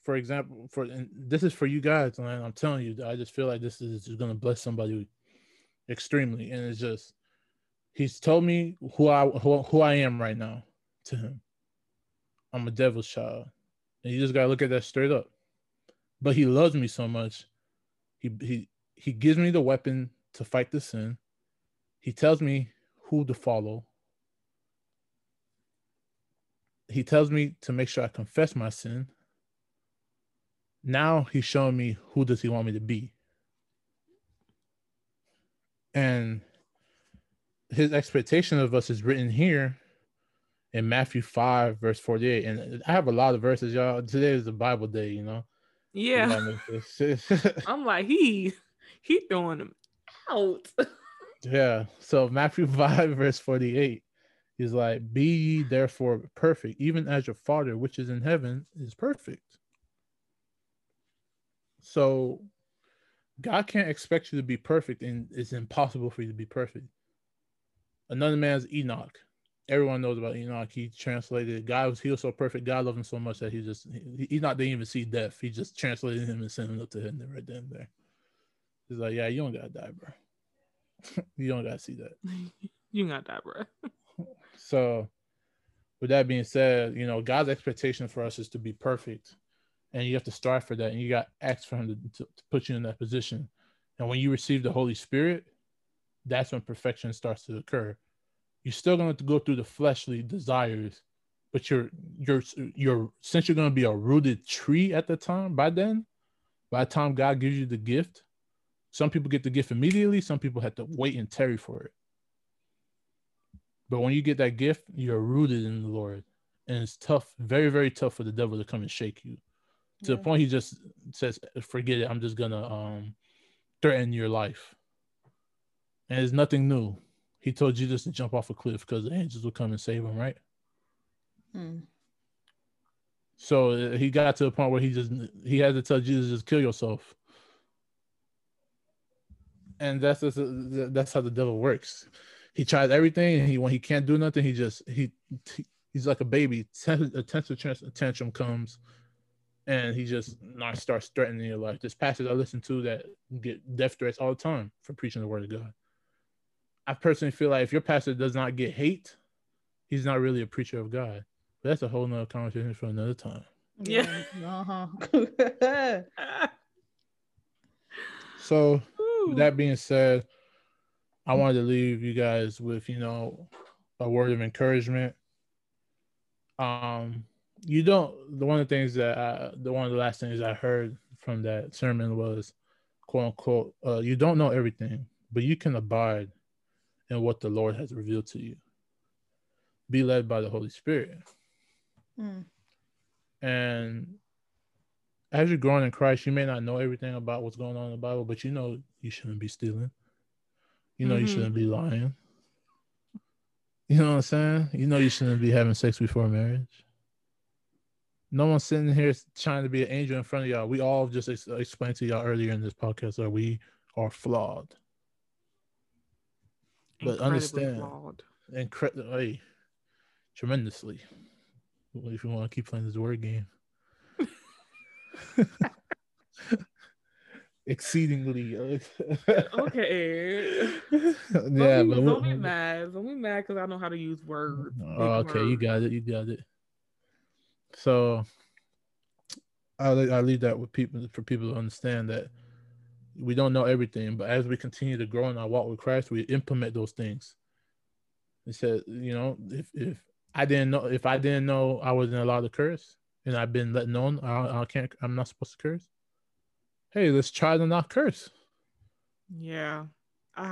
for example, for and this is for you guys, and I'm telling you, I just feel like this is just gonna bless somebody extremely, and it's just he's told me who I who, who I am right now to him. I'm a devil's child, and you just gotta look at that straight up. But he loves me so much. He he he gives me the weapon to fight the sin. He tells me who to follow. He tells me to make sure I confess my sin. Now he's showing me who does he want me to be and his expectation of us is written here in Matthew 5, verse 48. And I have a lot of verses, y'all. Today is the Bible day, you know.
Yeah. I'm like, he he throwing them out.
yeah. So Matthew 5, verse 48. He's like, Be ye therefore perfect, even as your father which is in heaven is perfect. So God can't expect you to be perfect, and it's impossible for you to be perfect. Another man's Enoch. Everyone knows about Enoch. He translated God was he was so perfect. God loved him so much that he just he, not didn't even see death. He just translated him and sent him up to heaven right then and there. He's like, yeah, you don't gotta die, bro. you don't gotta see that.
you gotta die, bro.
so, with that being said, you know God's expectation for us is to be perfect and you have to strive for that and you got ask for him to, to, to, put you in that position and when you receive the holy spirit that's when perfection starts to occur you're still going to go through the fleshly desires but you're you're you're since you're going to be a rooted tree at the time by then by the time god gives you the gift some people get the gift immediately some people have to wait and tarry for it but when you get that gift you're rooted in the lord and it's tough very very tough for the devil to come and shake you to yeah. the point he just says, "Forget it. I'm just gonna um threaten your life." And it's nothing new. He told Jesus to jump off a cliff because the angels would come and save him, right? Hmm. So uh, he got to the point where he just he had to tell Jesus just kill yourself. And that's just, that's how the devil works. He tries everything, and he when he can't do nothing, he just he, he he's like a baby. A tantrum tantrum comes, and he just not starts threatening your life. There's pastors I listen to that get death threats all the time for preaching the word of God. I personally feel like if your pastor does not get hate, he's not really a preacher of God. But that's a whole nother conversation for another time.
Yeah.
uh-huh. so that being said, I wanted to leave you guys with, you know, a word of encouragement. Um, you don't the one of the things that I, the one of the last things I heard from that sermon was quote unquote uh, you don't know everything but you can abide in what the Lord has revealed to you be led by the Holy Spirit mm. and as you're growing in Christ you may not know everything about what's going on in the Bible but you know you shouldn't be stealing you know mm-hmm. you shouldn't be lying you know what I'm saying you know you shouldn't be having sex before marriage no one's sitting here trying to be an angel in front of y'all. We all just ex- explained to y'all earlier in this podcast that we are flawed. But understand, flawed. incredibly, tremendously. If you want to keep playing this word game, exceedingly.
Uh, okay. yeah, don't, but don't be mad. Don't be mad because I know how to use words.
Oh, okay, words. you got it. You got it. So I I leave that with people for people to understand that we don't know everything, but as we continue to grow in our walk with Christ, we implement those things. It said, you know, if if I didn't know if I didn't know I wasn't allowed to curse, and I've been let known I, I can't, I'm not supposed to curse. Hey, let's try to not curse.
Yeah,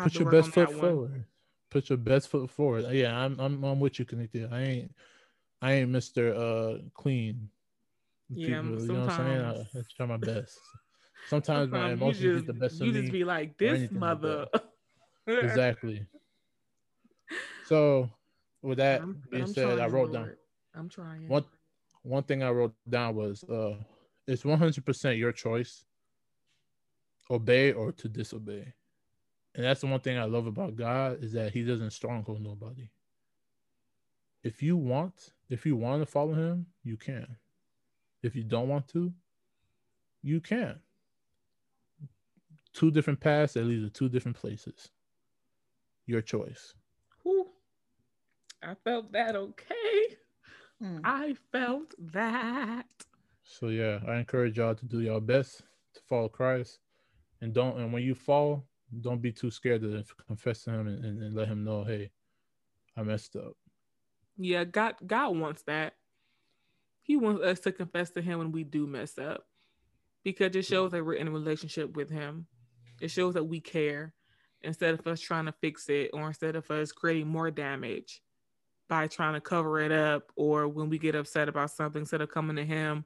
put your best foot forward. Put your best foot forward. Yeah, I'm I'm I'm with you, Kanithia. I ain't I ain't Mister uh clean.
Yeah, People, you know what I'm saying? I,
I try my best. Sometimes my emotions just, get the best of
me. You just be like this mother.
Like exactly. So, with that I'm, being I'm said, I wrote down.
I'm trying.
One one thing I wrote down was uh, it's 100 percent your choice. Obey or to disobey, and that's the one thing I love about God is that He doesn't stronghold nobody. If you want, if you want to follow Him, you can. If you don't want to, you can two different paths that lead to two different places. Your choice.
Whew. I felt that okay. Mm. I felt that.
So yeah, I encourage y'all to do your best to follow Christ, and don't. And when you fall, don't be too scared to confess to Him and, and, and let Him know, hey, I messed up.
Yeah, God, God wants that. He wants us to confess to Him when we do mess up, because it shows that we're in a relationship with Him. It shows that we care instead of us trying to fix it or instead of us creating more damage by trying to cover it up or when we get upset about something instead of coming to him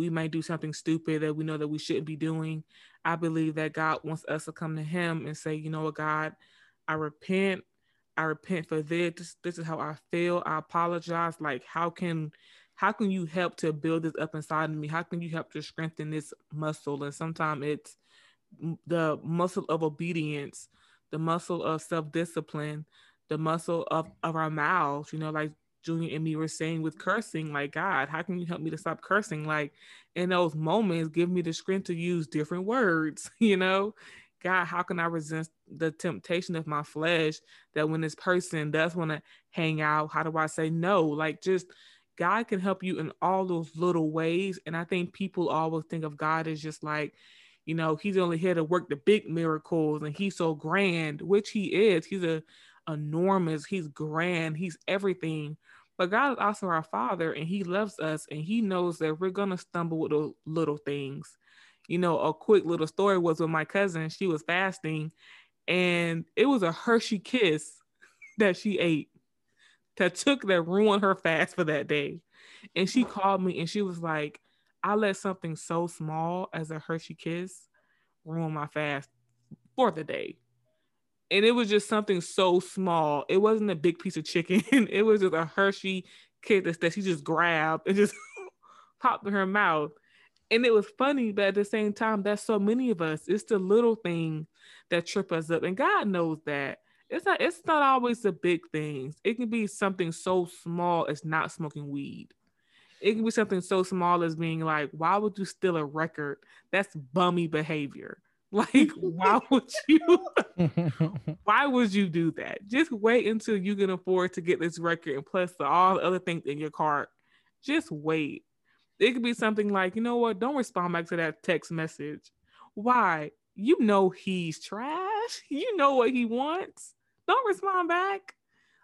we might do something stupid that we know that we shouldn't be doing. I believe that god wants us to come to him and say you know what god? I repent. I repent for this. This, this is how i feel. I apologize. Like how can how can you help to build this up inside of me? How can you help to strengthen this muscle? And sometimes it's the muscle of obedience, the muscle of self discipline, the muscle of, of our mouths, you know, like Junior and me were saying with cursing, like, God, how can you help me to stop cursing? Like, in those moments, give me the strength to use different words, you know? God, how can I resist the temptation of my flesh that when this person does want to hang out, how do I say no? Like, just God can help you in all those little ways. And I think people always think of God as just like, you know, he's only here to work the big miracles and he's so grand, which he is. He's a enormous, he's grand, he's everything. But God is also our father and he loves us and he knows that we're gonna stumble with those little things. You know, a quick little story was with my cousin, she was fasting and it was a Hershey kiss that she ate that took that ruined her fast for that day. And she called me and she was like, I let something so small as a Hershey kiss ruin my fast for the day. And it was just something so small. It wasn't a big piece of chicken. it was just a Hershey kiss that she just grabbed and just popped in her mouth. And it was funny, but at the same time, that's so many of us. It's the little thing that trip us up. And God knows that. It's not it's not always the big things. It can be something so small as not smoking weed it can be something so small as being like, why would you steal a record? That's bummy behavior. Like, why would you? why would you do that? Just wait until you can afford to get this record, and plus the, all the other things in your cart. Just wait. It could be something like, you know what? Don't respond back to that text message. Why? You know he's trash. You know what he wants. Don't respond back.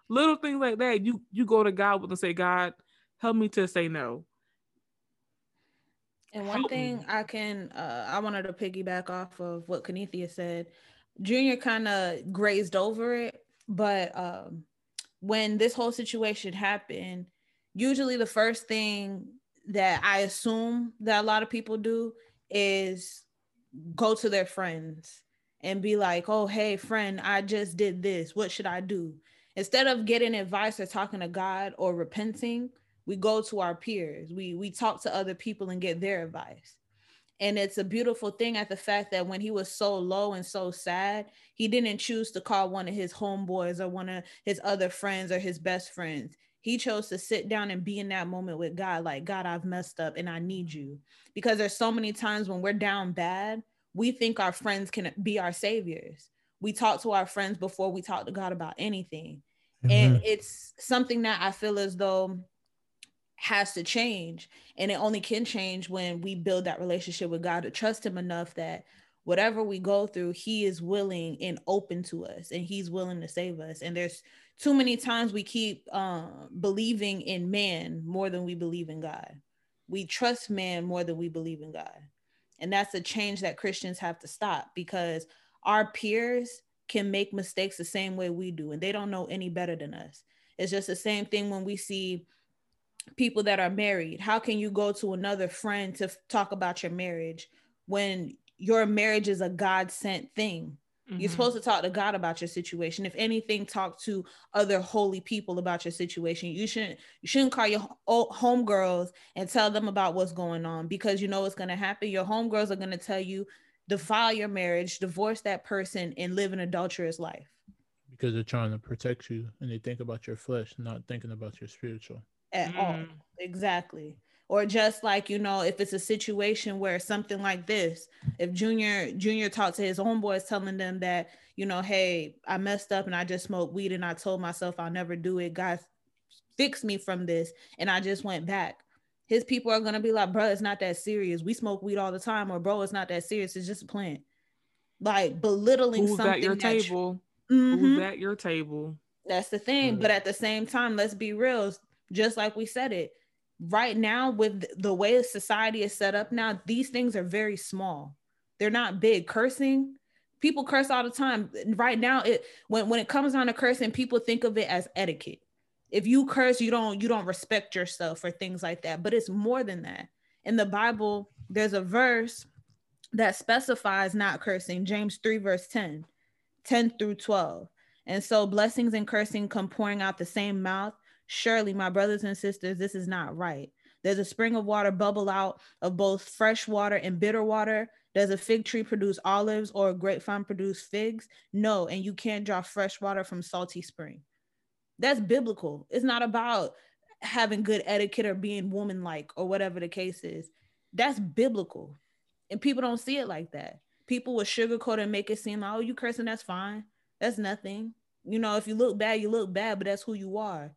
Little things like that. You you go to God with and say, God, help me to say no.
And one help thing me. I can, uh, I wanted to piggyback off of what Kanithia said. Junior kind of grazed over it, but um, when this whole situation happened, usually the first thing that I assume that a lot of people do is go to their friends and be like, oh, hey, friend, I just did this. What should I do? Instead of getting advice or talking to God or repenting, we go to our peers. We we talk to other people and get their advice. And it's a beautiful thing at the fact that when he was so low and so sad he didn't choose to call one of his homeboys or one of his other friends or his best friends. He chose to sit down and be in that moment with god like god i've messed up and i need you. Because there's so many times when we're down bad we think our friends can be our saviors. We talk to our friends before we talk to god about anything. Mm-hmm. and it's something that i feel as though has to change and it only can change when we build that relationship with god to trust him enough that whatever we go through, he is willing and open to us and he's willing to save us. And there's too many times we keep uh, believing in man more than we believe in God. We trust man more than we believe in God. And that's a change that Christians have to stop because our peers can make mistakes the same way we do, and they don't know any better than us. It's just the same thing when we see people that are married. How can you go to another friend to f- talk about your marriage when your marriage is a God sent thing. Mm-hmm. You're supposed to talk to God about your situation. If anything, talk to other holy people about your situation. You shouldn't you shouldn't call your homegirls and tell them about what's going on because you know what's going to happen. Your homegirls are going to tell you defile your marriage, divorce that person, and live an adulterous life.
Because they're trying to protect you and they think about your flesh, not thinking about your spiritual.
At mm. all. Exactly. Or just like you know if it's a situation where something like this if junior junior talked to his homeboys telling them that you know hey i messed up and i just smoked weed and i told myself i'll never do it. God fix me from this and i just went back. His people are gonna be like bro it's not that serious. We smoke weed all the time or bro it's not that serious. It's just a plant. Like belittling
Who's
something
at your table? Mm-hmm. Who's at your table?
That's the thing. Mm-hmm. but at the same time let's be real just like we said it right now with the way society is set up now these things are very small. They're not big. Cursing people curse all the time. Right now it when, when it comes down to cursing people think of it as etiquette. If you curse you don't you don't respect yourself or things like that but it's more than that. In the bible there's a verse that specifies not cursing james 3 verse 10 10 through 12 and so blessings and cursing come pouring out the same mouth Surely, my brothers and sisters, this is not right. There's a spring of water bubble out of both fresh water and bitter water. Does a fig tree produce olives or a grapevine produce figs? No, and you can't draw fresh water from salty spring. That's biblical. It's not about having good etiquette or being woman-like or whatever the case is. That's biblical. And people don't see it like that. People will sugarcoat and make it seem like, oh, you cursing, that's fine. That's nothing. You know, if you look bad, you look bad, but that's who you are.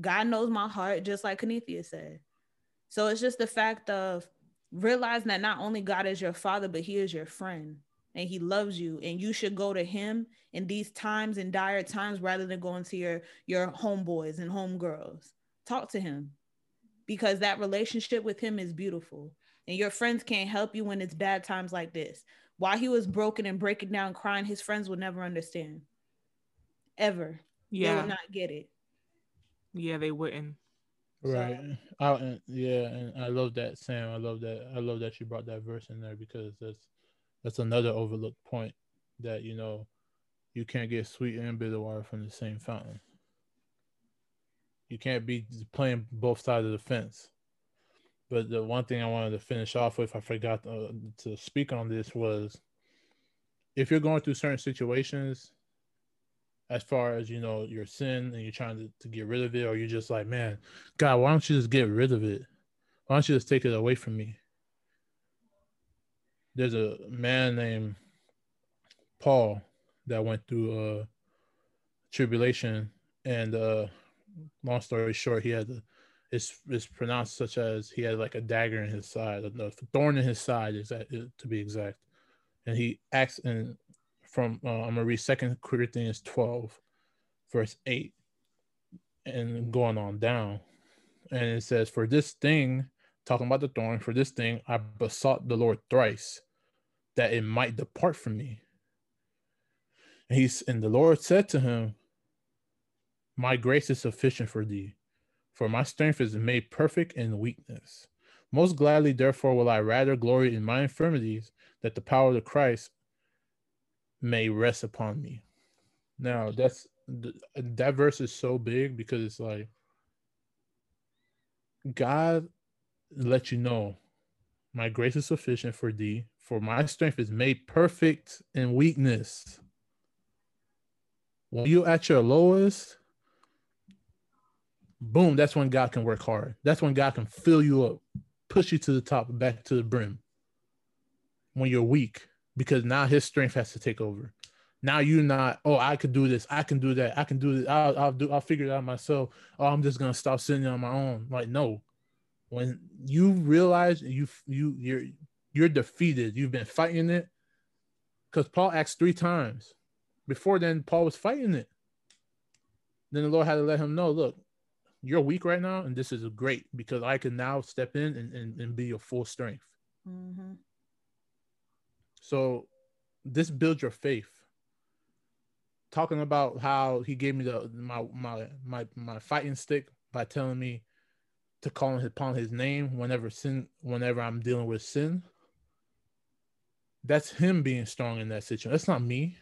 God knows my heart, just like Kanithia said. So it's just the fact of realizing that not only God is your father, but he is your friend and he loves you and you should go to him in these times and dire times rather than going to your your homeboys and homegirls. Talk to him because that relationship with him is beautiful and your friends can't help you when it's bad times like this. While he was broken and breaking down crying his friends would never understand. Ever. Yeah they would not get it
yeah, they wouldn't.
Right. So. I, yeah, and I love that, Sam. I love that. I love that you brought that verse in there because that's that's another overlooked point that you know you can't get sweet and bitter water from the same fountain. You can't be playing both sides of the fence. But the one thing I wanted to finish off with, I forgot to, uh, to speak on this, was if you're going through certain situations as far as you know your sin and you're trying to, to get rid of it or you're just like man god why don't you just get rid of it? Why don't you just take it away from me? There's a man named paul that went through uh tribulation and uh long story short he had a it's it's pronounced such as he had like a dagger in his side a thorn in his side is that to be exact. And he acts and from uh, I'm gonna read Second Corinthians 12, verse 8, and going on down. And it says, For this thing, talking about the thorn, for this thing I besought the Lord thrice that it might depart from me. And he's and the Lord said to him, My grace is sufficient for thee, for my strength is made perfect in weakness. Most gladly, therefore, will I rather glory in my infirmities, that the power of Christ may rest upon me. Now that's that verse is so big because it's like God let you know my grace is sufficient for thee, for my strength is made perfect in weakness. When you at your lowest, boom, that's when God can work hard. That's when God can fill you up, push you to the top, back to the brim. When you're weak, because now his strength has to take over. Now you're not, oh, I could do this, I can do that, I can do this, I'll, I'll do, I'll figure it out myself. Oh, I'm just gonna stop sitting on my own. Like, no, when you realize you you you're you're defeated, you've been fighting it, Because Paul acts three times. Before then, Paul was fighting it. Then the Lord had to let him know, look, you're weak right now, and this is great because I can now step in and, and, and be your full strength.
Mm-hmm.
So this builds your faith. Talking about how he gave me the my my my my fighting stick by telling me to call upon his name whenever sin whenever I'm dealing with sin. That's him being strong in that situation. That's not me.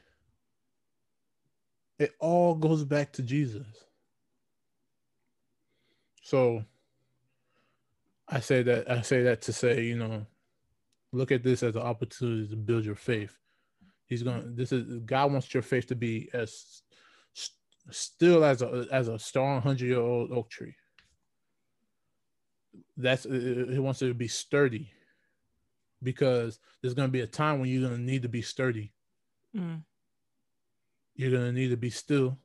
It all goes back to Jesus. So I say that I say that to say, you know, look at this as an opportunity to build your faith. He's going this is God wants your faith to be as still as a as a strong 100-year-old oak tree. That's he wants it to be sturdy because there's going to be a time when you're going to need to be sturdy.
Mm.
You're going to need to be still.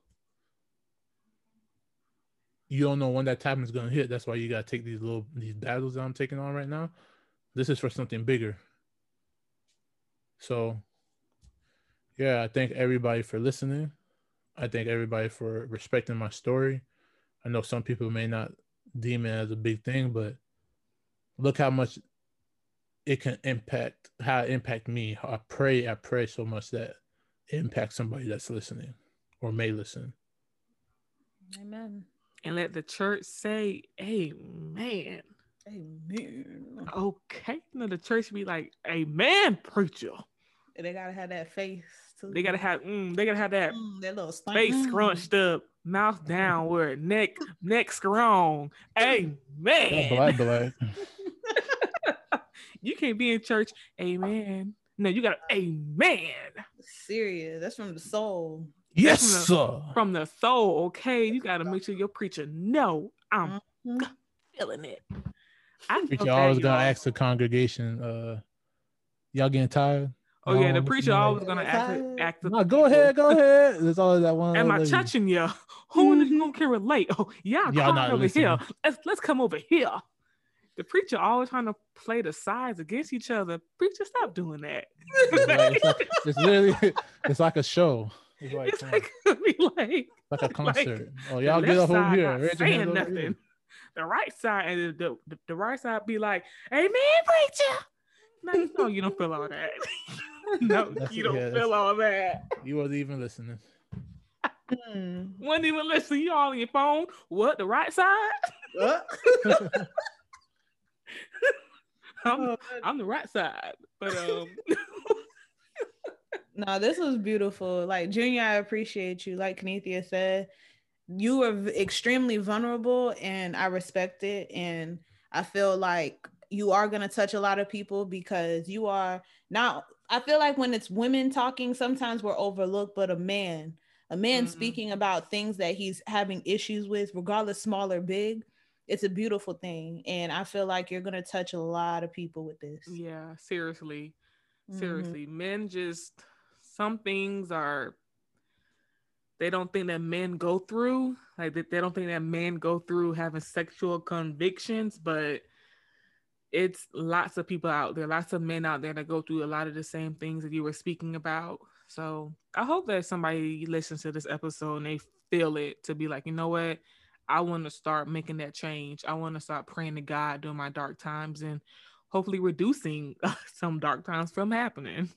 You don't know when that time is going to hit. That's why you got to take these little these battles that I'm taking on right now. This is for something bigger. So, yeah, I thank everybody for listening. I thank everybody for respecting my story. I know some people may not deem it as a big thing, but look how much it can impact how it impact me. I pray, I pray so much that it impacts somebody that's listening or may listen.
Amen.
And let the church say, Amen.
Amen.
Okay. No, the church be like, Amen, preacher.
They gotta have that face too.
They gotta have mm, they gotta have that
Mm, that little stank.
face
Mm.
scrunched up, mouth downward, neck neck strong. Amen.
Black, black.
you can't be in church. Amen. No, you got to amen
Serious. That's from the soul.
Yes,
That's
sir.
from the soul. Okay, you got to make sure your preacher know I'm
Mhm.
feeling it. I
Preacher
felt
always gonna
y'all.
ask the congregation, uh, y'all getting tired?
Oh yeah, the
Um,
preacher always gonna act act. the
No, go ahead, go ahead. There's always that one.
Am I
lady.
touching you? Who in this
Mhm.
room can relate? Oh, y'all,
Y'all
come
not
over here. Let's let's come over here. The preacher always trying to play the sides against each other. Preacher, stop doing that.
It's, like, it's, like, it's literally, it's like a show. It's like,
it's
come
like, be like
like a
like,
concert. oh, y'all get
left
up over here.
not
Raise your
saying nothing.
here.
The right side and the, the, the right side be like, "Amen, preacher." No, you know you don't feel all that. no,
That's-
you don't
yeah,
feel all that.
You wasn't even listening.
Mm.
Wasn't even listen. You all on your phone. What the right side?
Uh.
I'm,
Oh,
I'm the right side. But um,
No, this was beautiful. Like Junior, I appreciate you. Like Kenethia said, you were extremely vulnerable, and I respect it. And I feel like you are gonna touch a lot of people because you are not. I feel like when it's women talking, sometimes we're overlooked, but a man, a man
Mhm.
speaking about things that he's having issues with, regardless small or big, it's a beautiful thing. And I feel like you're gonna touch a lot of people with this.
yeah, seriously,
Mhm.
seriously, men just some things are. They don't think that men go through like that. They don't think that men go through having sexual convictions, but it's lots of people out there, lots of men out there that go through a lot of the same things that you were speaking about. So I hope that somebody listens to this episode and they feel it to be like, you know what? I want to start making that change. I want to start praying to God during my dark times and hopefully reducing some dark times from happening.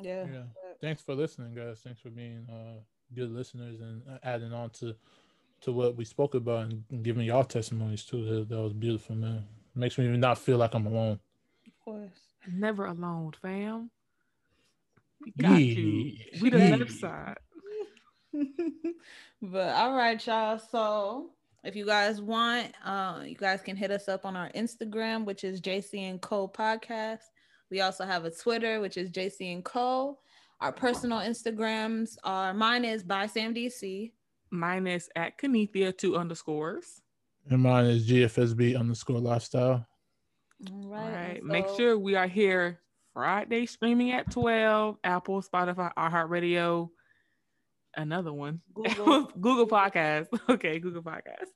Yeah.
Yeah. Thanks for listening, guys. Thanks for being uh, good listeners and uh, adding on to to what we spoke about and, and giving y'all testimonies too. That, that was beautiful, man. Makes me not feel like I'm alone.
Of course.
Never alone, fam. We got you. We the
Yeah.
left side.
but all right, y'all. So if you guys want, uh, you guys can hit us up on our Instagram, which is JC and Co Podcast. We also have a Twitter, which is JC and Co. Our personal Instagrams are mine is by Sam DC.
Mine is at Kenethia two underscores.
And mine is GFSB underscore lifestyle.
All
All
right.
right. Make sure we are here Friday streaming at 12, Apple, Spotify, iHeartRadio, another one.
Google.
Google Podcast. Okay, Google Podcast.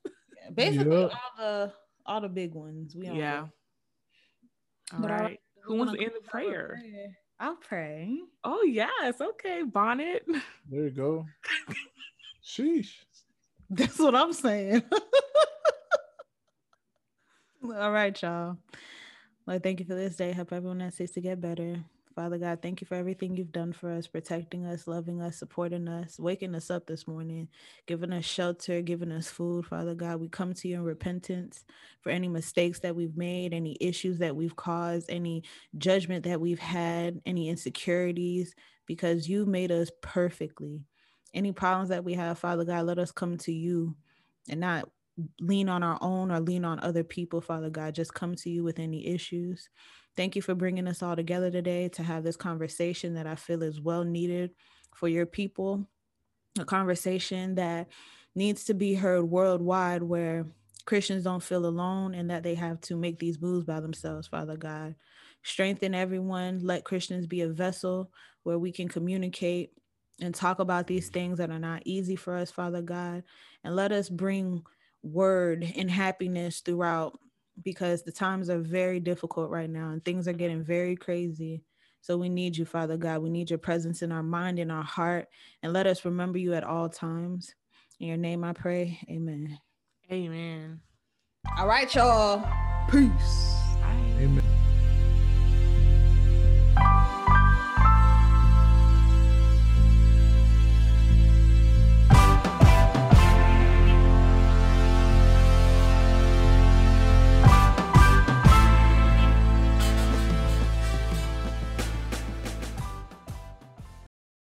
basically
Yeah.
all the all the big ones. We on
Yeah.
there.
All
But all right,
right. Who wants
gonna
end the
close out with
prayer?
prayer. I'll pray.
Oh yes, okay, bonnet.
There you go. Sheesh.
That's what I'm saying. All right, y'all. Lord, thank you for this day. Help everyone that seeks to get better. Father God, thank you for everything you've done for us, protecting us, loving us, supporting us, waking us up this morning, giving us shelter, giving us food. Father God, we come to you in repentance for any mistakes that we've made, any issues that we've caused, any judgment that we've had, any insecurities, because you made us perfectly. Any problems that we have, Father God, let us come to you and not lean on our own or lean on other people, Father God. Just come to you with any issues. Thank you for bringing us all together today to have this conversation that I feel is well needed for your people. A conversation that needs to be heard worldwide where Christians don't feel alone and that they have to make these moves by themselves, Father God. Strengthen everyone. Let Christians be a vessel where we can communicate and talk about these things that are not easy for us, Father God. And let us bring word and happiness throughout because the times are very difficult right now and things are getting very crazy. So we need you, Father God. We need your presence in our mind, in our heart, and let us remember you at all times. In your name I pray. Amen.
Amen.
All right, y'all. Peace.